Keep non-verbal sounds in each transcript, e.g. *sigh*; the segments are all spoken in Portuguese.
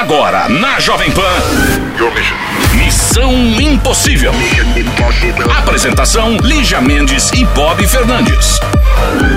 Agora, na Jovem Pan. Missão Impossível. Apresentação: Lígia Mendes e Bob Fernandes.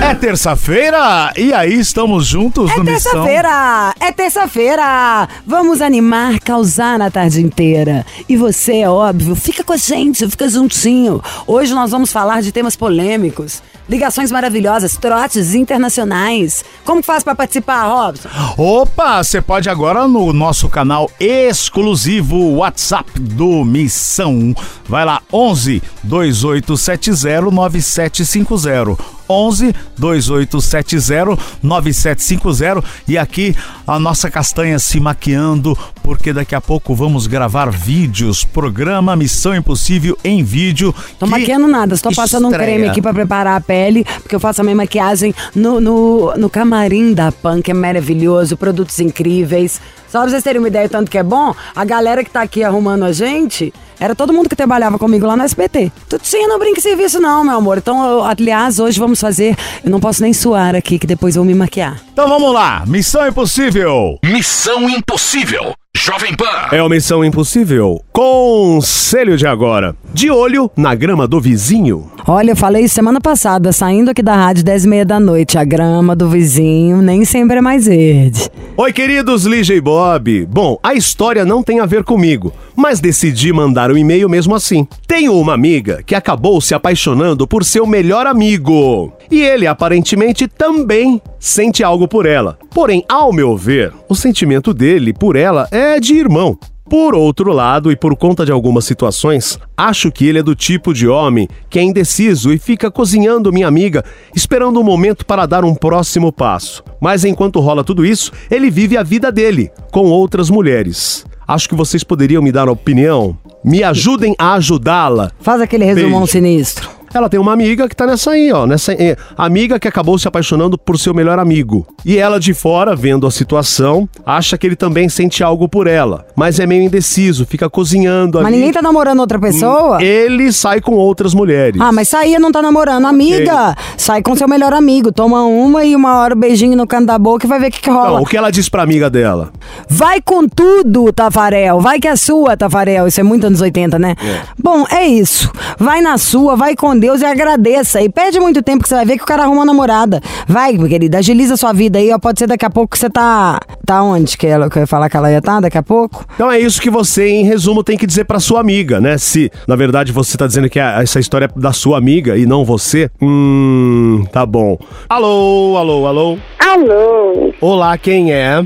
É terça-feira e aí estamos juntos É no Missão. terça-feira! É terça-feira! Vamos animar, causar na tarde inteira. E você, é óbvio, fica com a gente, fica juntinho. Hoje nós vamos falar de temas polêmicos, ligações maravilhosas, trotes internacionais. Como faz pra participar, Robson? Opa, você pode agora no nosso canal exclusivo WhatsApp do Missão. Vai lá, 11 2870 9750. 11 2870 9750 e aqui a nossa castanha se maquiando porque daqui a pouco vamos gravar vídeos, programa Missão Impossível em vídeo. Tô maquiando nada, estou passando um estreia. creme aqui pra preparar a pele, porque eu faço a minha maquiagem no, no, no camarim da PAN, que é maravilhoso, produtos incríveis. Só pra vocês terem uma ideia, tanto que é bom, a galera que tá aqui arrumando a gente, era todo mundo que trabalhava comigo lá no SBT. Tutinha não brinca em serviço não, meu amor. Então, eu- aliás, hoje vamos fazer, eu não posso nem suar aqui, que depois eu vou me maquiar. Então vamos lá, Missão Impossível. Missão Impossível. Jovem Pan. É uma missão impossível. Conselho de agora. De olho na grama do vizinho. Olha, eu falei semana passada, saindo aqui da rádio 10 e meia da noite, a grama do vizinho nem sempre é mais verde. Oi, queridos Lígia e Bob. Bom, a história não tem a ver comigo, mas decidi mandar um e-mail mesmo assim. Tenho uma amiga que acabou se apaixonando por seu melhor amigo. E ele aparentemente também sente algo por ela. Porém, ao meu ver, o sentimento dele por ela é de irmão. Por outro lado, e por conta de algumas situações, acho que ele é do tipo de homem que é indeciso e fica cozinhando minha amiga, esperando um momento para dar um próximo passo. Mas enquanto rola tudo isso, ele vive a vida dele, com outras mulheres. Acho que vocês poderiam me dar uma opinião? Me ajudem a ajudá-la. Faz aquele resumão Beijo. sinistro. Ela tem uma amiga que tá nessa aí, ó. Nessa é, amiga que acabou se apaixonando por seu melhor amigo. E ela de fora, vendo a situação, acha que ele também sente algo por ela. Mas é meio indeciso, fica cozinhando Mas ali. ninguém tá namorando outra pessoa? Ele sai com outras mulheres. Ah, mas saía não tá namorando. Amiga, sai com seu melhor amigo. Toma uma e uma hora o beijinho no canto da boca e vai ver o que, que rola. Então, o que ela diz pra amiga dela? Vai com tudo, Tafarel. Vai que é sua, Tafarel. Isso é muito anos 80, né? Bom, é isso. Vai na sua, vai com Deus e agradeça. E perde muito tempo que você vai ver que o cara arruma uma namorada. Vai, minha querida, agiliza sua vida aí. Ó, pode ser daqui a pouco que você tá. Tá onde? Que ela que eu ia falar que ela ia estar daqui a pouco? Então é isso que você, em resumo, tem que dizer pra sua amiga, né? Se, na verdade, você tá dizendo que a- essa história é da sua amiga e não você. Hum, tá bom. Alô, alô, alô. Alô, Olá, quem é?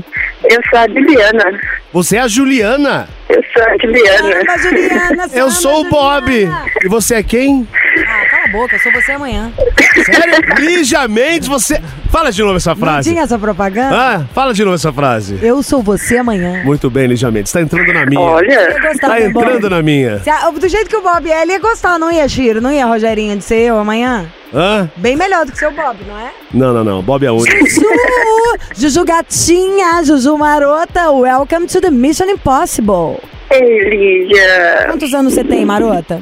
eu sou a Juliana. Você é a Juliana. Eu sou a Juliana. Caramba, Juliana, Eu sou o Bob. Juliana. E você é quem? Ah, a boca, eu sou você amanhã. Sério? *laughs* Lígia Mendes, você. Fala de novo essa Não frase. tinha essa propaganda? Ah, fala de novo essa frase. Eu sou você amanhã. Muito bem, Lígia Mendes. Tá entrando na minha. Ia Olha, gostar, Tá Bob? entrando na minha. A- Do jeito que o Bob é, ele ia gostar, não ia, Chiro? Não ia, Rogerinho, de ser eu amanhã? Hã? Bem melhor do que seu Bob, não é? Não, não, não. Bob é único. Juju! Juju gatinha, Juju marota, welcome to the Mission Impossible. ei, Lígia. Quantos anos você tem, marota?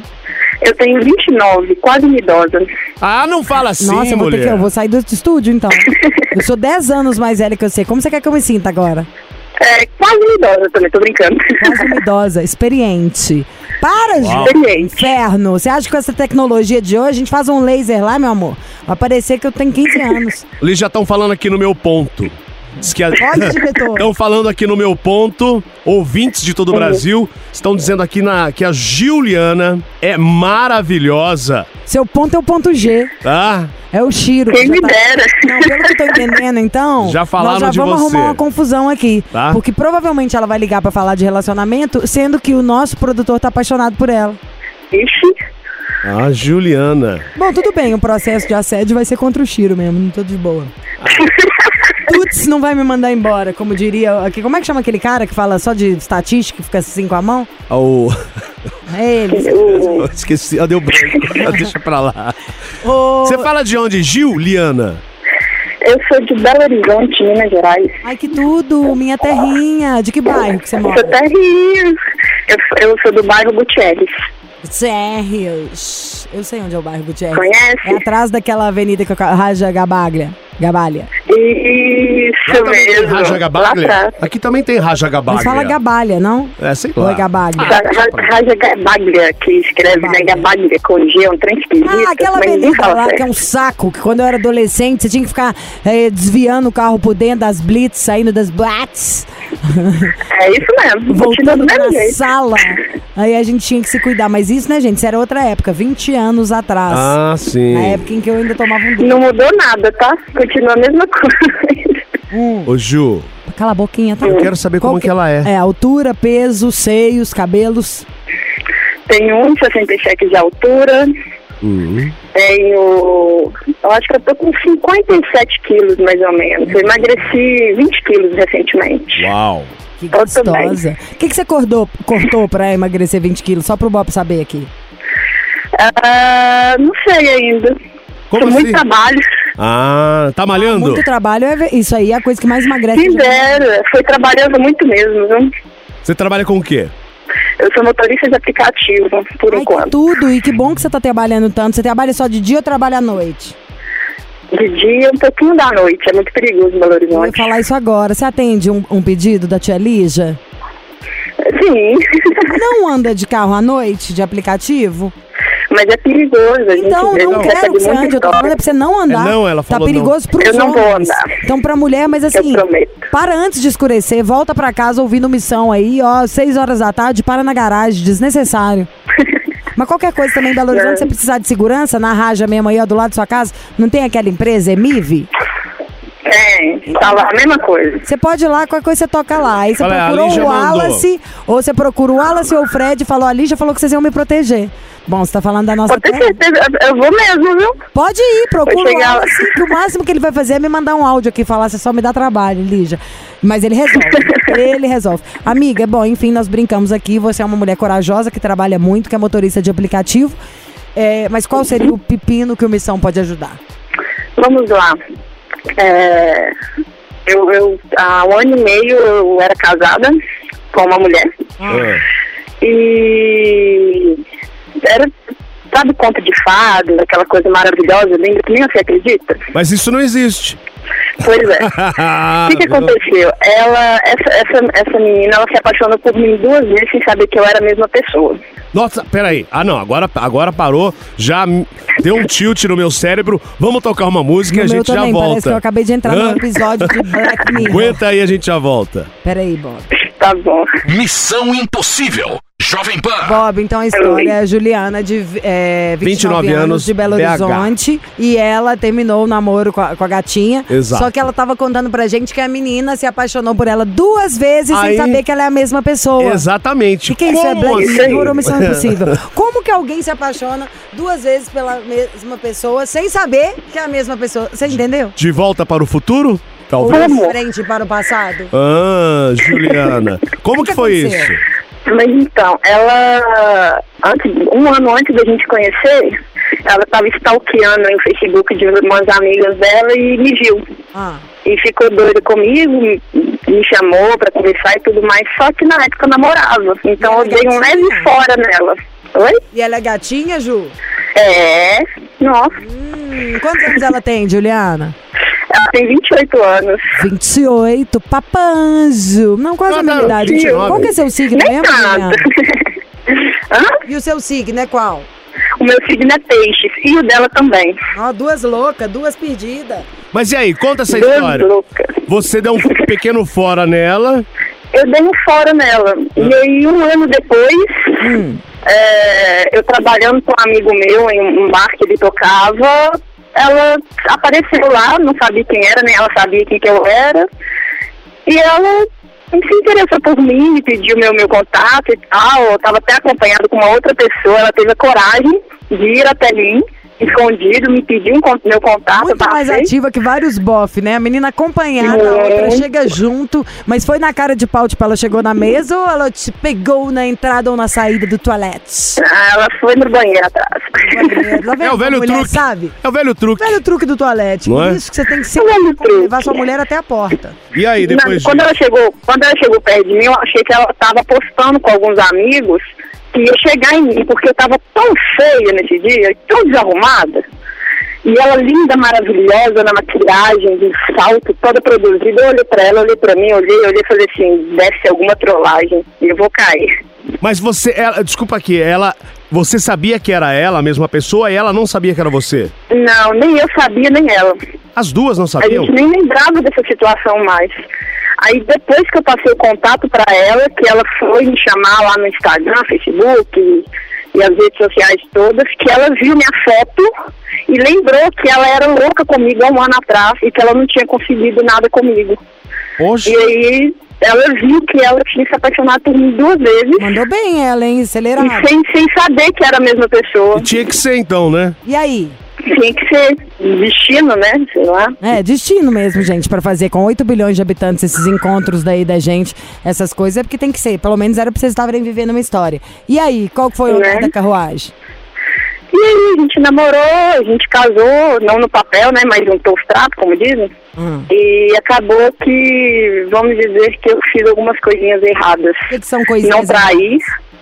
Eu tenho 29, quase uma idosa. Ah, não fala assim, Nossa, eu vou, ter mulher. que, eu vou sair do estúdio, então. eu sou 10 anos mais velha que você. Como você quer que eu me sinta agora? É, quase uma idosa também, tô brincando. Quase uma idosa, experiente. Para. Experiente. Inferno. Você acha que com essa tecnologia de hoje, a gente faz um laser lá, meu amor? Vai parecer que eu tenho 15 anos. Eles já estão falando aqui no meu ponto. Diz que a... Pode, *laughs* diretor. Estão falando aqui no meu ponto, ouvintes de todo o Brasil estão dizendo aqui na, que a Juliana é maravilhosa, Seu ponto é o ponto G. tá? É o Chiro. Quem que me tá- dera. Não, pelo que eu tô entendendo, então. Já falaram nós já de vamos você. arrumar uma confusão aqui. Tá. Porque provavelmente ela vai ligar pra falar de relacionamento, sendo que o nosso produtor tá apaixonado por ela. Ixi, A Juliana. Bom, tudo bem, o processo de assédio vai ser contra o Chiro mesmo, não tô de boa. *laughs* Tuts não vai me mandar embora, como diria. Como é que chama aquele cara que fala só de estatística e fica assim com a mão? O... É ele. *laughs* o, Esqueci, ah, deu branco. Deixa pra lá. Ô, Você fala de onde? Juliana? eu sou de Belo Horizonte, Minas Gerais. Ai, que tudo, minha terrinha. De que bairro que você Eu mora? sou até Rio. Eu, eu sou do bairro Gutierrez. Sérios. Eu sei onde é o bairro Gutierrez. Conhece? É atrás daquela avenida que eu Raja Gabaglia. Gabalha. Isso também tem mesmo. Raja Lá Gabaglia? atrás. Aqui também tem Raja Gabaglia. Mas fala Gabalha, não? É, sei Ou lá. é Gabaglia? Ra- Ra- Raja Gabaglia, que escreve né, Gabaglia. Gabaglia com G, é um trem esquisito. Ah, aquela avenida lá que é um saco, que quando eu era adolescente você tinha que ficar eh, desviando o carro por dentro das blitz, saindo das blats, É isso mesmo, voltando na jeito. sala. Aí a gente tinha que se cuidar. Mas isso, né, gente? Isso era outra época, 20 anos atrás. Ah, sim. Na época em que eu ainda tomava um Não mudou nada, tá? Continua a mesma *laughs* coisa. Hum, Ô, Ju, Cala a boquinha, tá? eu quero saber Qual como que ela é. É, altura, peso, seios, cabelos. Tenho 1,67 de altura. Uhum. Tenho. Eu acho que eu tô com 57 quilos, mais ou menos. Eu emagreci 20 quilos recentemente. Uau. Que gostosa. O que, que você cortou, cortou pra emagrecer 20 quilos? Só pro Bob saber aqui. Ah, não sei ainda. Como Foi muito assim? trabalho. Ah, tá malhando? Muito trabalho, é ver- isso aí é a coisa que mais emagrece. Quem dera. Foi trabalhando muito mesmo, viu? Você trabalha com o quê? Eu sou motorista de aplicativo, por Ai, enquanto. tudo, e que bom que você tá trabalhando tanto. Você trabalha só de dia ou trabalha à noite? De dia, um pouquinho da noite. É muito perigoso em Belo Eu ia Horizonte. falar isso agora. Você atende um, um pedido da tia Lígia? Sim. *laughs* Não anda de carro à noite, de aplicativo? Mas é perigoso. A gente Então, não quero que você muita ande. Eu tô falando é pra você não andar. É, não, ela falou Tá perigoso pros Eu não vou homens. andar. Então, pra mulher, mas assim, prometo. para antes de escurecer, volta pra casa ouvindo missão aí, ó, seis horas da tarde, para na garagem, desnecessário. *laughs* Mas qualquer coisa também, Belo Horizonte, É. você precisar de segurança, na Raja mesmo aí, ó, do lado da sua casa, não tem aquela empresa, Emive? É, tá lá, a mesma coisa. Você pode ir lá, qualquer coisa você toca lá. Aí você Olha, procurou o mandou. Wallace, ou você procura o Wallace ou o Fred e falou, a Lígia falou que vocês iam me proteger. Bom, você tá falando da nossa Pode ter terra? certeza, eu vou mesmo, viu? Pode ir, procura o lá. Wallace, que o máximo que ele vai fazer é me mandar um áudio aqui e falar, você só me dá trabalho, Lígia. Mas ele resolve, *laughs* ele resolve. Amiga, é bom, enfim, nós brincamos aqui, você é uma mulher corajosa que trabalha muito, que é motorista de aplicativo. É, mas qual seria o pepino que o Missão pode ajudar? Vamos lá. É, eu, eu, há um ano e meio eu era casada com uma mulher. Ah. E era, sabe, conto de fadas, aquela coisa maravilhosa, linda, que nem você acredita? Mas isso não existe. Pois é. *laughs* O que, que aconteceu? Ela, essa, essa, essa menina, ela se apaixonou por mim duas vezes sem saber que eu era a mesma pessoa. Nossa, peraí. Ah, não, agora, agora parou. Já deu um tilt no meu cérebro. Vamos tocar uma música e a No gente já também, volta. parece que eu acabei de entrar Hã? num episódio de Black *laughs* Mirror. Aguenta aí, a gente já volta. Peraí, Bob. Tá bom. Missão Impossível. Jovem Pan. Bob, então a história é a Juliana, de é, 29, 29 anos, anos, de Belo BH. Horizonte. E ela terminou o namoro com a, com a gatinha. Exato. Só que ela tava contando pra gente que a menina se apaixonou por ela duas vezes Aí- sem saber que ela é a mesma pessoa. Exatamente. O que, que é isso? É Como Black assim? Missão *laughs* Impossível? Como que alguém se apaixona duas vezes pela mesma pessoa sem saber que é a mesma pessoa? Você entendeu? De volta para o futuro? Talvez. de frente para o passado? Ah, Juliana. *laughs* Como que que foi isso? Mas então, ela, antes, um ano antes da gente conhecer, ela estava stalkeando aí o Facebook de umas amigas dela e me viu. Ah, E ficou doida comigo, me, me chamou pra conversar e tudo mais, só que na época eu namorava. Então eu dei um leve fora nela. Oi? e ela é gatinha, Ju? É. Nossa. Hum, quantos anos ela tem, Juliana? Ela tem 28 anos. 28, papanjo. Não, quase a mesma não, idade. 29. Qual que é seu signo Nem mesmo. Juliana? *laughs* E o seu signo é qual? O meu signo é peixes e o dela também. Ó, duas loucas, duas perdidas. Mas e aí, conta essa Duas história. loucas. Você deu um pequeno fora nela. Eu dei um fora nela. E aí, um ano depois, Hum. é, eu trabalhando com um amigo meu em um bar que ele tocava, ela apareceu lá, não sabia quem era, nem ela sabia quem que eu era. E ela se interessou por mim, me pediu meu, meu contato e tal. Eu tava até acompanhado com uma outra pessoa, ela teve a coragem de ir até mim, escondido, me pediu um meu contato. Muito mais ativa que vários bof, né? A menina acompanhada, a outra chega junto. Mas foi na cara de pau, tipo, ela chegou na mesa ou ela te pegou na entrada ou na saída do toalete? Ah, ela foi no banheiro atrás. É o velho mulher, truque. sabe? É o velho truque. Velho truque do toalete. Não Por é? isso que você tem que É o truque. levar sua mulher até a porta. E aí, Não, depois quando ela chegou, quando ela chegou perto de mim, eu achei que ela estava postando com alguns amigos que ia chegar em mim, porque eu tava tão feia nesse dia, tão desarrumada. E ela linda, maravilhosa, na maquiagem, de salto, toda produzida. Eu olhei pra ela, olhei pra mim, olhei, olhei e falei assim, deve ser alguma trollagem e eu vou cair. Mas você, ela, desculpa aqui, ela, você sabia que era ela, a mesma pessoa, e ela não sabia que era você? Não, nem eu sabia, nem ela. As duas não A sabiam? gente nem lembrava dessa situação mais. Aí depois que eu passei o contato pra ela, que ela foi me chamar lá no Instagram, Facebook e, e as redes sociais todas, que ela viu minha foto e lembrou que ela era louca comigo há um ano atrás e que ela não tinha conseguido nada comigo. Hoje? E aí ela viu que ela tinha se apaixonado por mim duas vezes Mandou bem ela, hein? Acelerado. e sem, sem saber que era a mesma pessoa. E tinha que ser então, né? E aí? Tinha que ser destino, né? Sei lá. É, destino mesmo, gente, pra fazer com 8 bilhões de habitantes esses encontros daí da gente, essas coisas, é porque tem que ser. Pelo menos era pra vocês estarem vivendo uma história. E aí, qual foi o Né? nome da carruagem? E aí a gente namorou, a gente casou, não no papel, né? Mas juntou os trapos, como dizem. Hum. E acabou que, vamos dizer que eu fiz algumas coisinhas erradas. O que, que são coisinhas? Não traí,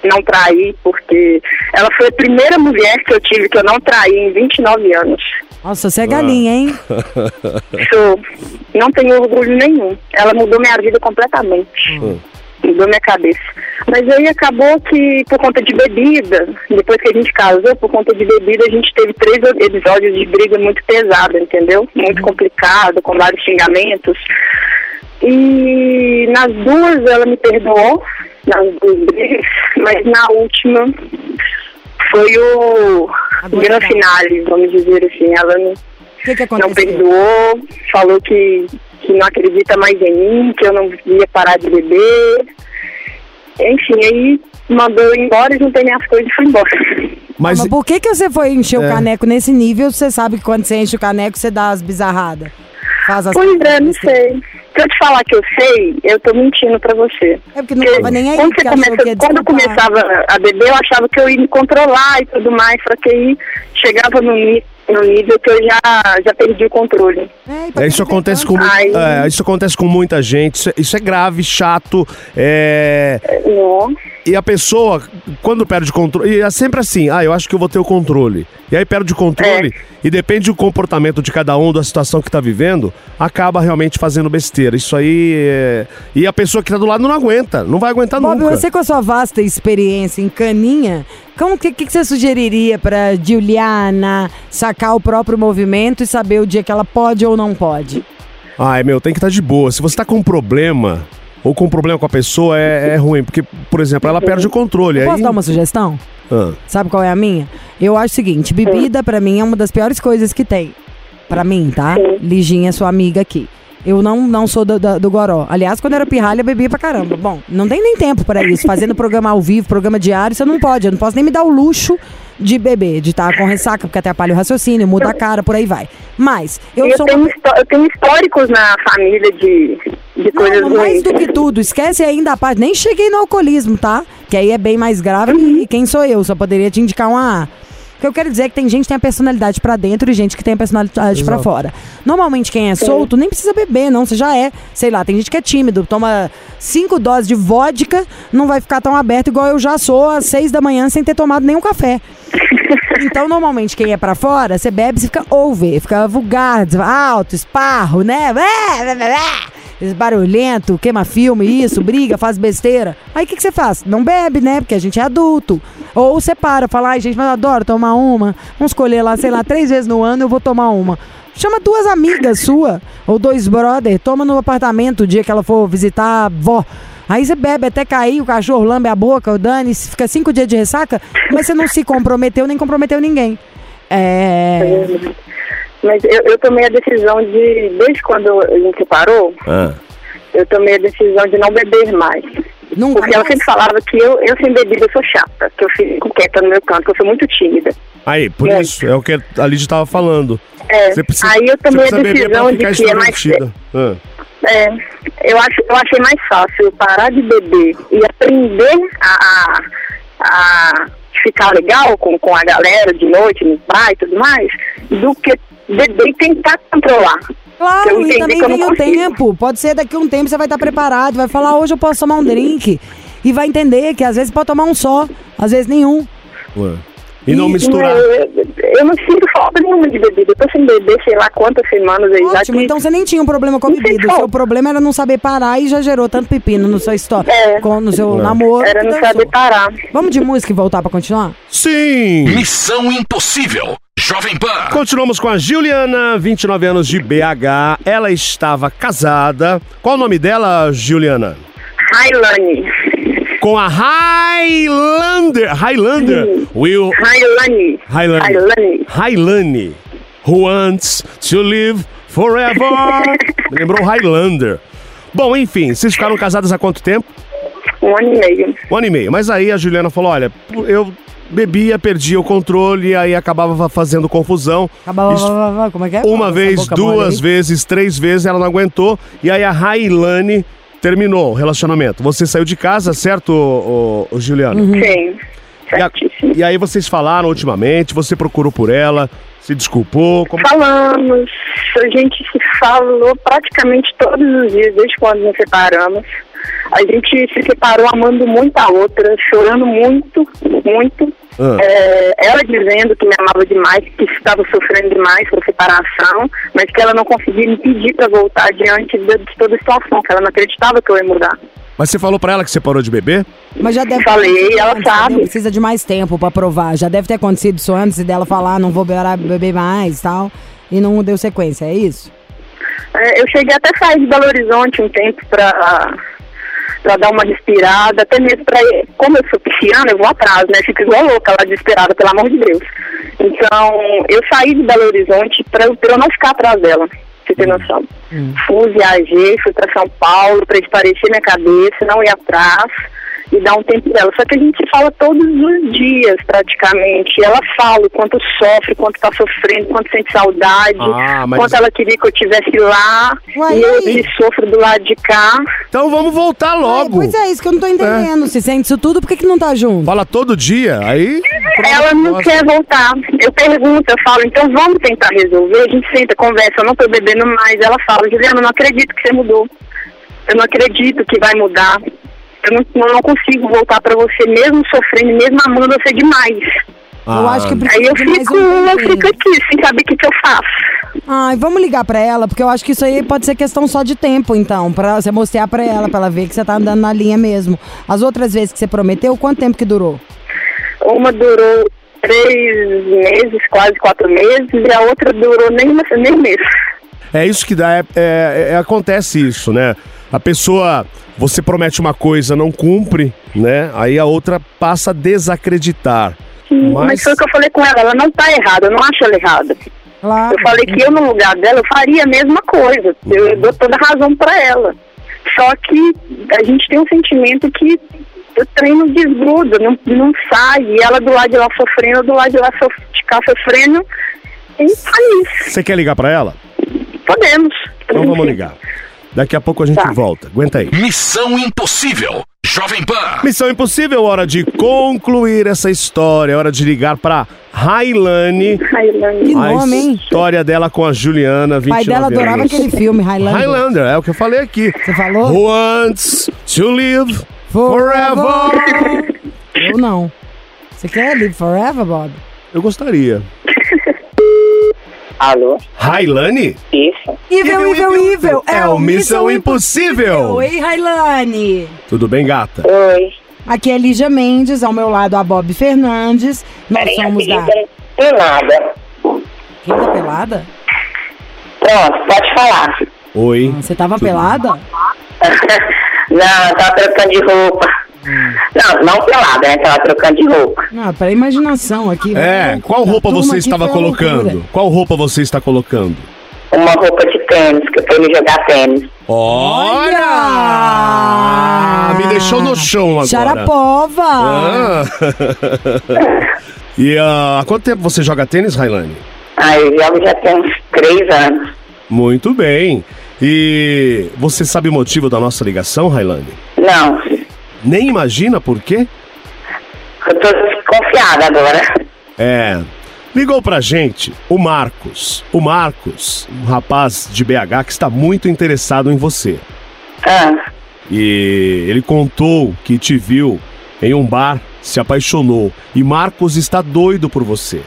não traí, porque ela foi a primeira mulher que eu tive que eu não traí em 29 anos. Nossa, você é galinha, hein? *laughs* Sou, não tenho orgulho nenhum. Ela mudou minha vida completamente. Mudou minha cabeça. Mas aí acabou que, por conta de bebida, depois que a gente casou, por conta de bebida, a gente teve três episódios de briga muito pesada, entendeu? Muito complicado, com vários xingamentos. E nas duas ela me perdoou, nas duas brigas, mas na última foi o grande finale, vamos dizer assim. Ela não, que, que não perdoou, falou que, que não acredita mais em mim, que eu não ia parar de beber. Enfim, aí mandou eu embora, juntei minhas coisas e fui embora. Mas, Mas por que, que você foi encher É. o caneco nesse nível? Você sabe que quando você enche o caneco, você dá as bizarradas. Faz as Pois é, não sei. Se eu te falar que eu sei, eu tô mentindo pra você. É porque não tava nem aí, quando, você começa, quando eu começava a beber, eu achava que eu ia me controlar e tudo mais, só que aí chegava no, no nível que eu já, já perdi o controle. É, é, isso acontece com, é, isso acontece com muita gente. Isso é, isso é grave, chato. É, Não. E a pessoa, quando perde o controle, e é sempre assim, ah, eu acho que eu vou ter o controle. E aí perde o controle, e depende do comportamento de cada um, da situação que tá vivendo, acaba realmente fazendo besteira. Isso aí é... E a pessoa que tá do lado não aguenta, não vai aguentar Bob, nunca. você com a sua vasta experiência em caninha, como que, que, você sugeriria pra Juliana sacar o próprio movimento e saber o dia que ela pode ou não pode? Ai, meu, tem que estar de boa. Se você tá com um problema, ou com um problema com a pessoa, é, é ruim. Porque, por exemplo, ela perde o controle. Posso aí... dar uma sugestão? Ah, Sabe qual é a minha? Eu acho o seguinte, bebida pra mim é uma das piores coisas que tem. Pra mim, tá? Liginha, sua amiga aqui. Eu não, não sou do, do, do goró. Aliás, quando eu era pirralha, eu bebia pra caramba. Bom, não tem nem tempo pra isso. Fazendo programa ao vivo, programa diário, você não pode. Eu não posso nem me dar o luxo de beber, de estar com ressaca, porque atrapalha o raciocínio, muda a cara, por aí vai. Mas, eu eu, sou tenho, uma eu tenho históricos na família de, de coisas Não, mais ruins. do que tudo, esquece ainda a parte. Nem cheguei no alcoolismo, tá? Que aí é bem mais grave e quem sou eu? Só poderia te indicar uma que eu quero dizer é que tem gente que tem a personalidade pra dentro e gente que tem a personalidade pra fora. Normalmente quem é solto nem precisa beber, não. Você já é, sei lá, tem gente que é tímido, toma cinco doses de vodka, não vai ficar tão aberto igual eu já sou às seis da manhã sem ter tomado nenhum café. *laughs* Então, normalmente, quem é pra fora, você bebe, você fica over, fica vulgar, alto, esparro, né? Barulhento, queima filme, isso, briga, faz besteira. Aí o que, que você faz? Não bebe, né? Porque a gente é adulto. Ou você para, fala, ai, gente, mas eu adoro tomar uma. Vamos escolher lá, sei lá, três vezes no ano eu vou tomar uma. Chama duas amigas sua, ou dois brother, toma no apartamento o dia que ela for visitar a avó. Aí você bebe até cair, o cachorro lambe a boca, o Dani, fica cinco dias de ressaca, mas você não se comprometeu nem comprometeu ninguém. É. Mas eu, eu tomei a decisão de, desde quando a gente separou, ah. eu tomei a decisão de não beber mais. Nunca Porque ela sempre falava que eu, eu sem bebida eu sou chata, que eu fico quieta no meu canto, que eu sou muito tímida. Aí, por É. isso, é o que a Lidia tava falando. É, Você precisa- aí eu tomei a decisão de que é mais. Ah. É, eu, acho, eu achei mais fácil eu parar de beber e aprender a, a, a ficar legal com, com a galera de noite, no bar e tudo mais, do que beber e tentar controlar. Claro, e também vem não o consigo. tempo. Pode ser daqui a um tempo você vai estar preparado, vai falar, hoje eu posso tomar um drink. e vai entender que às vezes pode tomar um só, às vezes nenhum. Ué. E não misturar. Eu, eu não sinto falta nenhuma de bebida. Eu tô sem beber sei lá quantas semanas aí já Ótimo, então você nem tinha um problema com a Não bebida. O seu problema era não saber parar e já gerou tanto pepino no seu história, É. com, no seu É. namoro. Era não dançou. saber parar. Vamos de música e voltar pra continuar? Sim! Missão Impossível. Jovem Pan. Continuamos com a Juliana, 29 anos de BH. Ela estava casada. Qual o nome dela, Juliana? Railane. Com a Highlander. Highlander. Will Railane. Railane. Railane. Highlane. Who wants to live forever? *laughs* Me lembrou Highlander. Bom, enfim, vocês ficaram casadas há quanto tempo? Um ano e meio. Um ano e meio. Mas aí a Juliana falou: olha, eu bebia, perdia o controle e aí acabava fazendo confusão. Acabava, Isso- como é que é? Uma vez, duas vezes, três vezes, ela não aguentou. E aí a Railane terminou o relacionamento. Você saiu de casa, certo, ô, ô, Juliana? Uhum. Sim. E, a- e aí vocês falaram ultimamente, você procurou por ela, se desculpou. Como... Falamos, a gente se falou praticamente todos os dias, desde quando nos separamos. A gente se separou amando muito a outra, chorando muito, muito. Ah. É, ela dizendo que me amava demais, que estava sofrendo demais com a separação, mas que ela não conseguia me pedir para voltar diante de, de toda a situação, que ela não acreditava que eu ia mudar. Mas você falou pra ela que você parou de beber? Mas já deve Falei, ter ela acontecido, sabe. entendeu? Precisa de mais tempo pra provar. Já deve ter acontecido isso antes dela falar, não vou beber, beber mais e tal. E não deu sequência, é isso? É, eu cheguei até sair de Belo Horizonte um tempo pra, pra dar uma respirada, até mesmo pra. Como eu sou pisciana, eu vou atrás, né? Fico igual louca lá desesperada, pelo amor de Deus. Então, eu saí de Belo Horizonte pra, pra eu não ficar atrás dela. Você tem noção? Fui, viajei, fui pra São Paulo pra esparecer minha cabeça, não ir atrás e dar um tempo dela. Só que a gente se fala todos os dias, praticamente. E ela fala o quanto sofre, quanto tá sofrendo, quanto sente saudade, Ah, mas- quanto ela queria que eu estivesse lá. Ué, e eu que sofro do lado de cá. Então vamos voltar É, logo. pois é, isso que eu não tô entendendo. Se sente isso tudo, por que, que não tá junto? Fala todo dia, aí. Ela não Nossa. quer voltar. Eu pergunto, eu falo, então vamos tentar resolver. A gente senta, conversa, eu não tô bebendo mais. Ela fala, Juliana, eu não acredito que você mudou. Eu não acredito que vai mudar. Eu não, eu não consigo voltar pra você, mesmo sofrendo, mesmo amando você demais. Eu acho que Ah, precisa Aí eu fico, um eu fico aqui, sem saber o que, que eu faço. Ai, vamos ligar pra ela, porque eu acho que isso aí pode ser questão só de tempo, então. Pra você mostrar pra ela, pra ela ver que você tá andando na linha mesmo. As outras vezes que você prometeu, quanto tempo que durou? Uma durou três meses, quase quatro meses, e a outra durou nem, uma, nem um mês. É isso que dá, é, é- é- acontece isso, né? A pessoa, você promete uma coisa, não cumpre, né? Aí a outra passa a desacreditar. Mas... Mas, foi o que eu falei com ela, ela não tá errada, eu não acho ela errada. Claro. Eu falei que eu, no lugar dela, eu faria a mesma coisa. Eu, eu dou toda a razão pra ela. Só que a gente tem um sentimento que o trem não desgruda, não, não sai. E ela do lado de lá sofrendo, do lado de lá sof de cá sofrendo. E é isso. você quer ligar pra ela? Podemos. Então vamos ligar. Daqui a pouco a gente Tá. volta. Aguenta aí. Missão Impossível. Jovem Pan. Missão Impossível, hora de concluir essa história. É hora de ligar pra Railane. Railane. Que A nome, hein? história dela com a Juliana, O 29 pai dela adorava anos. aquele filme, Highlander. Highlander, é o que eu falei aqui. Você falou? Who wants to live forever? Eu não. Você quer Live Forever, Bob? Eu gostaria. Alô? Railane? Isso. Evil, evil, evil. É o Missão Impossível. Oi, Railane. Tudo bem, gata? Oi. Aqui é Lígia Mendes, ao meu lado a Bob Fernandes. Nós somos da... Nada. Quem tá pelada? Pronto, pode falar. Oi. Você tava pelada? *laughs* não, eu tava trocando de roupa. Não, não pelada, né? Tava trocando de roupa. Não, pra imaginação aqui. É, Vamos- qual roupa você estava colocando? loucura. Qual roupa você está colocando? Uma roupa de tênis, que eu fui me jogar tênis. Olha! Me deixou no chão agora. Charapova! Ah. *laughs* e ah, há quanto tempo você joga tênis, Railane? Aí eu jogo já tem uns três anos. Muito bem. E você sabe o motivo da nossa ligação, Railane? Não, Nem imagina por quê? eu tô desconfiada agora. É. Ligou pra gente o Marcos. O Marcos, um rapaz de BH que está muito interessado em você. Ah, e ele contou que te viu em um bar, se apaixonou e Marcos está doido por você.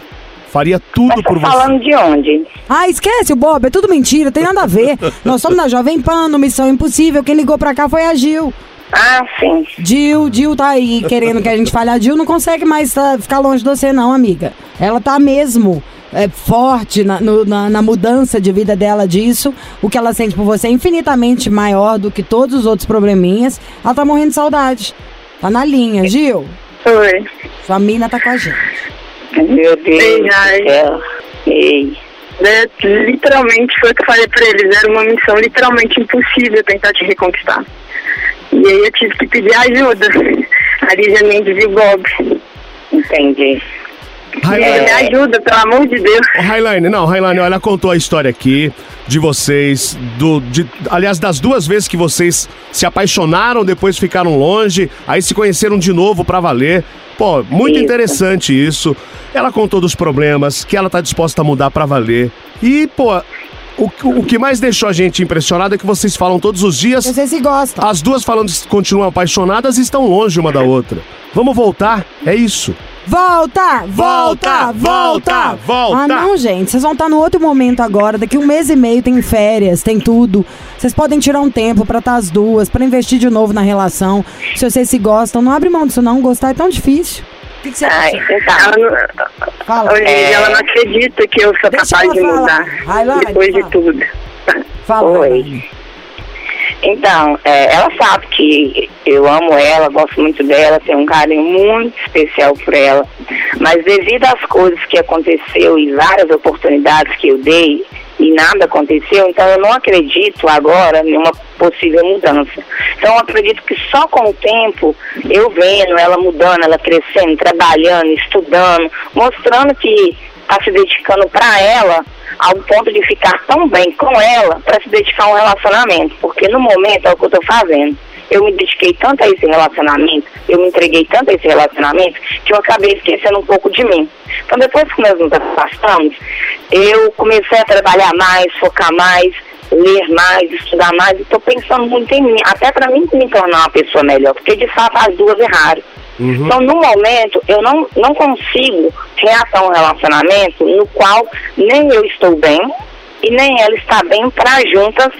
Faria tudo tá por você. falando de onde? Ah, esquece o Bob, é tudo mentira, tem nada a ver. Nós somos na Jovem Pan, no Missão Impossível. Quem ligou pra cá foi a Gil. Ah, sim. Gil, Gil tá aí querendo que a gente fale. A Gil não consegue mais tá, ficar longe de você, não, amiga. Ela tá mesmo é, forte na, no- na, na mudança de vida dela disso. O que ela sente por você é infinitamente maior do que todos os outros probleminhas. Ela tá morrendo de saudade. Tá na linha, Gil. Foi. Sua mina tá com a gente. Meu Deus Ei, do ai. céu. Ei. É, literalmente foi o que eu falei pra eles, era uma missão literalmente impossível tentar te reconquistar. E aí eu tive que pedir ajuda. A Lígia Mendes e o Bob. Entendi. E aí, me ajuda, pelo amor de Deus. Highline, não, Highline, ela contou a história aqui de vocês, do, de, aliás, das duas vezes que vocês se apaixonaram, depois ficaram longe, aí se conheceram de novo pra valer. Pô, muito Isso. interessante isso. Ela contou dos problemas, que ela tá disposta a mudar pra valer. E, pô, o, o que mais deixou a gente impressionado é que vocês falam todos os dias. Vocês se gostam. As duas falando que continuam apaixonadas e estão longe uma da outra. Vamos voltar? É isso. Volta, Volta, volta, volta. Ah, não, gente. Vocês vão estar no outro momento agora. Daqui um mês e meio tem férias, tem tudo. Vocês podem tirar um tempo pra estar as duas, pra investir de novo na relação. Se vocês se gostam, não abre mão disso, não. Gostar é tão difícil. O que, que você Ai, acha? então. Ela não, Fala. Lígia, ela não acredita que eu sou Deixa capaz de falar. mudar. Vai lá, depois de tudo. Fala. Oi. Então, é, ela sabe que eu amo ela, gosto muito dela, tenho um carinho muito especial por ela. Mas devido às coisas que aconteceu e várias oportunidades que eu dei e nada aconteceu, então eu não acredito agora em uma possível mudança. Então eu acredito que só com o tempo, eu vendo ela mudando, ela crescendo, trabalhando, estudando, mostrando que está se dedicando para ela, ao ponto de ficar tão bem com ela para se dedicar a um relacionamento. Porque no momento é o que eu estou fazendo. Eu me dediquei tanto a esse relacionamento, eu me entreguei tanto a esse relacionamento, que eu acabei esquecendo um pouco de mim. Então depois que nós nos afastamos, eu comecei a trabalhar mais, focar mais, ler mais, estudar mais, e estou pensando muito em mim, até para mim me tornar uma pessoa melhor, porque de fato as duas erraram. Então, no momento, eu não, não consigo reatar um relacionamento no qual nem eu estou bem e nem ela está bem para juntas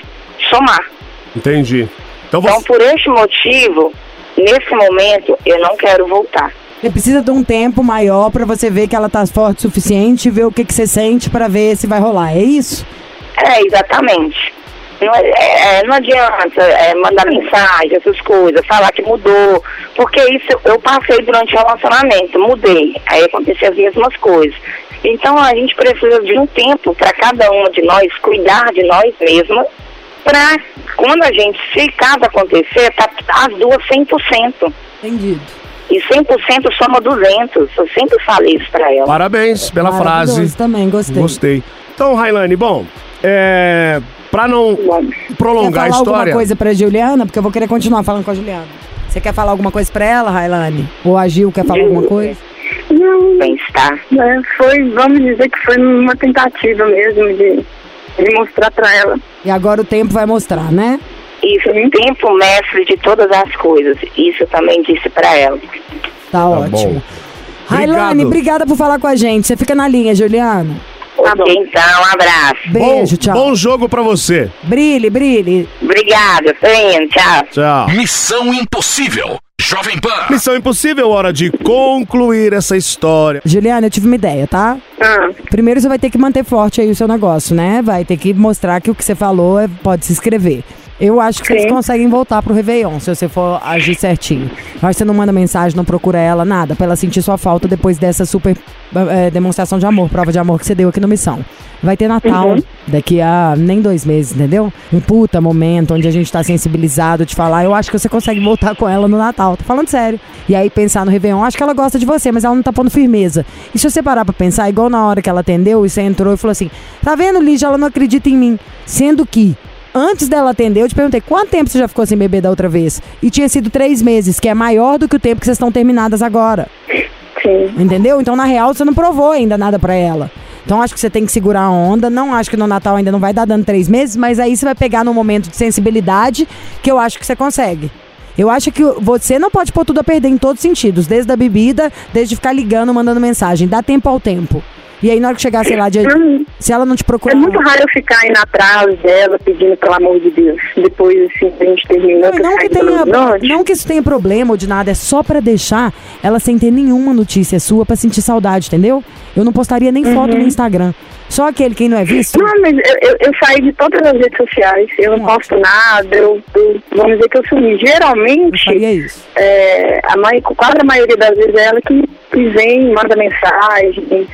somar. Entendi. Então Então, você. por este motivo, nesse momento, eu não quero voltar. Você precisa de um tempo maior pra você ver que ela tá forte o suficiente e ver o que, que você sente pra ver se vai rolar. É isso? É, exatamente. Não, é- é, não adianta é, mandar mensagem, essas coisas, falar que mudou, porque isso eu passei durante o relacionamento, mudei, aí aconteceu as mesmas coisas. Então a gente precisa de um tempo para cada uma de nós cuidar de nós mesmas, para quando a gente, se caso acontecer, tá as duas 100%. Entendido. E 100% soma 200. Eu sempre falei isso para ela. Parabéns pela Maravilhoso frase. também, gostei. Gostei. Então, Railane, bom, é. Pra não prolongar a falar alguma história. coisa pra Juliana? Porque eu vou querer continuar falando com a Juliana. Você quer falar alguma coisa pra ela, Railane? Ou a Gil quer falar alguma coisa? Não, Bem-estar. é, foi, vamos dizer que foi uma tentativa mesmo de, de mostrar pra ela. E agora o tempo vai mostrar, né? Isso, tempo mestre de todas as coisas. Isso eu também disse para ela. Tá, ótimo. bom. Railane, obrigada por falar com a gente. Você fica na linha, Juliana. Ok, então, um abraço. Beijo, bom, tchau. bom jogo pra você. Brilhe, brilhe. Obrigada, tô indo, tchau. Tchau. Missão Impossível. Jovem Pan. Missão impossível, hora de concluir essa história. Juliana, eu tive uma ideia, tá? Ah, Primeiro você vai ter que manter forte aí o seu negócio, né? Vai ter que mostrar que o que você falou é- pode se escrever. Eu acho que vocês Sim. conseguem voltar pro Réveillon, se você for agir certinho. Que você não manda mensagem, não procura ela, nada, pra ela sentir sua falta depois dessa super eh, demonstração de amor, prova de amor que você deu aqui no Missão. Vai ter Natal daqui a nem dois meses, entendeu? Um puta momento onde a gente tá sensibilizado de falar. Eu acho que você consegue voltar com ela no Natal. Tô falando sério. E aí pensar no Réveillon, acho que ela gosta de você, mas ela não tá pondo firmeza. E se você parar pra pensar, igual na hora que ela atendeu e você entrou e falou assim: tá vendo, Lígia, ela não acredita em mim. Sendo que. Antes dela atender, eu te perguntei quanto tempo você já ficou sem beber da outra vez? E tinha sido três meses, que é maior do que o tempo que vocês estão terminadas agora. sim. Entendeu? Então, na real, você não provou ainda nada pra ela. Então acho que você tem que segurar a onda. Não acho que no Natal ainda não vai dar dando três meses, mas aí você vai pegar no momento de sensibilidade que eu acho que você consegue. Eu acho que você não pode pôr tudo a perder em todos os sentidos, desde a bebida, desde ficar ligando, mandando mensagem. Dá tempo ao tempo. E aí, na hora que chegar, sei lá, de, Hum. se ela não te É procurar. muito raro eu ficar indo atrás dela, pedindo pelo amor de Deus. Depois, assim, a gente terminou, Não, não que, tenha, não que isso tenha problema ou de nada, é só pra deixar ela sem ter nenhuma notícia sua pra sentir saudade, entendeu? Eu não postaria nem foto Uhum. no Instagram. Só aquele quem não é visto. Não, mas eu, eu, eu saí de todas as redes sociais, eu não posto nada, eu, eu- vamos dizer que eu sumi. Geralmente, é, a mai, quase a maioria das vezes é ela que, que vem, manda mensagem,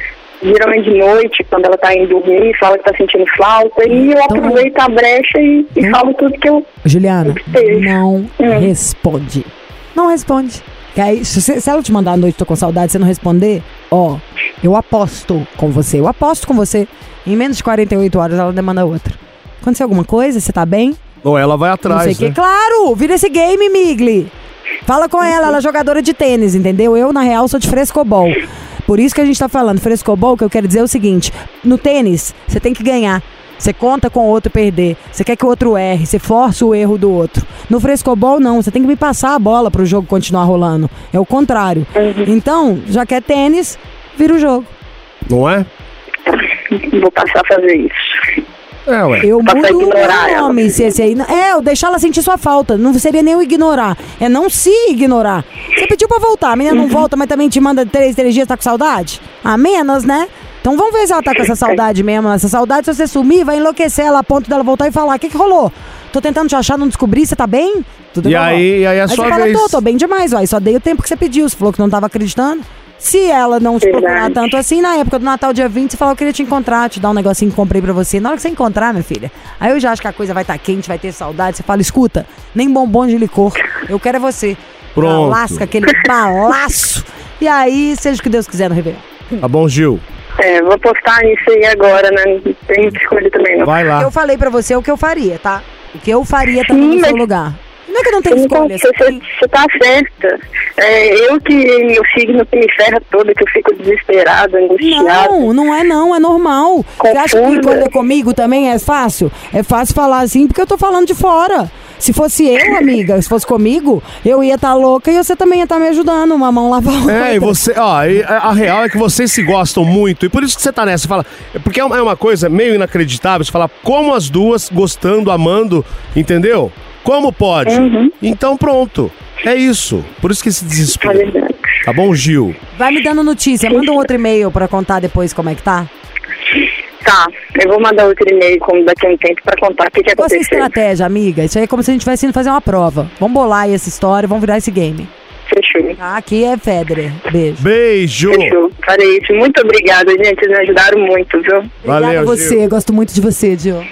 geralmente de noite, quando ela tá indo dormir, fala que tá sentindo falta, e eu Então- aproveito a brecha e, e Então- falo tudo que eu. Juliana, Beijo. não Hum. responde. Não responde. Que aí, se, se ela te mandar à noite, tô com saudade, você não responder, ó, eu aposto com você, eu aposto com você. Em menos de 48 horas ela demanda outra. Aconteceu alguma coisa? Você tá bem? Ou ela vai Não atrás, sei o que. né? Claro! Vira esse game, Migli. Fala com ela, ela é jogadora de tênis, entendeu? Eu, na real, sou de frescobol. Por isso que a gente tá falando frescobol, que eu quero dizer é o seguinte: no tênis, você tem que ganhar. Você conta com o outro perder. Você quer que o outro erre, você força o erro do outro. No frescobol, não. Você tem que me passar a bola pro jogo continuar rolando. É o contrário. Então, já que é tênis, vira o jogo. Não é? Vou passar a fazer isso. É, ué. Eu Pra mudo o nome, se esse aí. É, eu deixar ela sentir sua falta. Não seria nem o ignorar. É não se ignorar. Você pediu pra voltar, a menina não volta, mas também te manda três, três dias, tá com saudade? A menos, né? Então vamos ver se ela tá com essa saudade mesmo. Essa saudade, se você sumir, vai enlouquecer ela a ponto dela voltar e falar: o que, que rolou? Tô tentando te achar, não descobri, você tá bem? Tudo E bom? aí- e aí é a aí sua você fala, vez. tô, tô bem demais, uai. Só dei o tempo que você pediu. Você falou que não tava acreditando. Se ela não te procurar Verdade. tanto assim, na época do Natal, dia 20, você falou, eu queria te encontrar, te dar um negocinho que comprei pra você. Na hora que você encontrar, minha filha, aí eu já acho que a coisa vai estar quente, vai ter saudade. Você fala, escuta, nem bombom de licor. Eu quero é você. Pronto. Lasca aquele balaço. E aí, seja o que Deus quiser no Réveillon. Tá bom, Gil. É, vou postar isso aí agora, né? Não tem muita escolha também, não. Vai lá. Eu falei pra você o que eu faria, tá? O que eu faria também Sim, no seu mas- lugar. Não é que eu não tenho Você, escolha. você, você tem- você tá certa. É, eu que meu signo que me ferra toda, que eu fico desesperada, angustiada. Não, não é não, é normal. Você acha que quando é comigo também é fácil? É fácil falar assim porque eu tô falando de fora. Se fosse eu, amiga, se fosse comigo, eu ia estar louca e você também ia estar me ajudando. Uma mão lava a outra. É, e você, ó, e a real é que vocês se gostam muito, e por isso que você tá nessa, você fala, porque é uma é uma coisa meio inacreditável, você fala, como as duas gostando, amando, entendeu? Como pode? Então pronto, é isso, por isso que esse É desespero. Tá bom, Gil? Vai me dando notícia. Manda um outro e-mail pra contar depois como é que tá. Tá, eu vou mandar outro e-mail como daqui a um tempo pra contar o que, que Qual a sua aconteceu. estratégia, amiga? Isso aí é como se a gente estivesse indo fazer uma prova. Vamos bolar aí essa história, vamos virar esse game. Fechou. Tá? Aqui é Federer. Beijo. Beijo! Fechou. Farei isso. Muito obrigada, gente. Vocês me ajudaram muito, viu? Obrigada Valeu, a você. Gil. Gosto muito de você, Gil.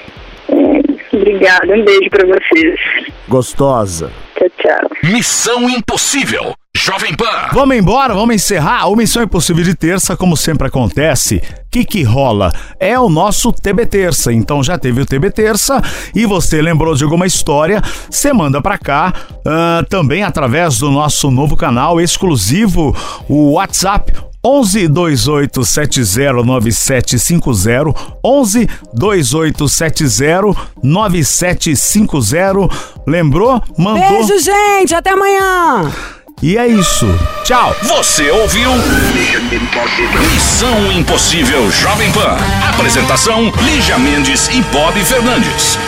Obrigada. Um beijo pra vocês. Gostosa. Tchau, tchau. Missão Impossível. Jovem Pan. Vamos embora, vamos encerrar. O Missão Impossível de terça, como sempre acontece, o que, que rola? É o nosso TB Terça. Então já teve o TB Terça e você lembrou de alguma história, você manda pra cá, ah, também através do nosso novo canal exclusivo, o WhatsApp 11 2870 9750 11 2870 9750 Lembrou? Mandou. Beijo, gente. Até amanhã. E é isso. Tchau. Você ouviu? Missão Impossível Jovem Pan. Apresentação: Lígia Mendes e Bob Fernandes.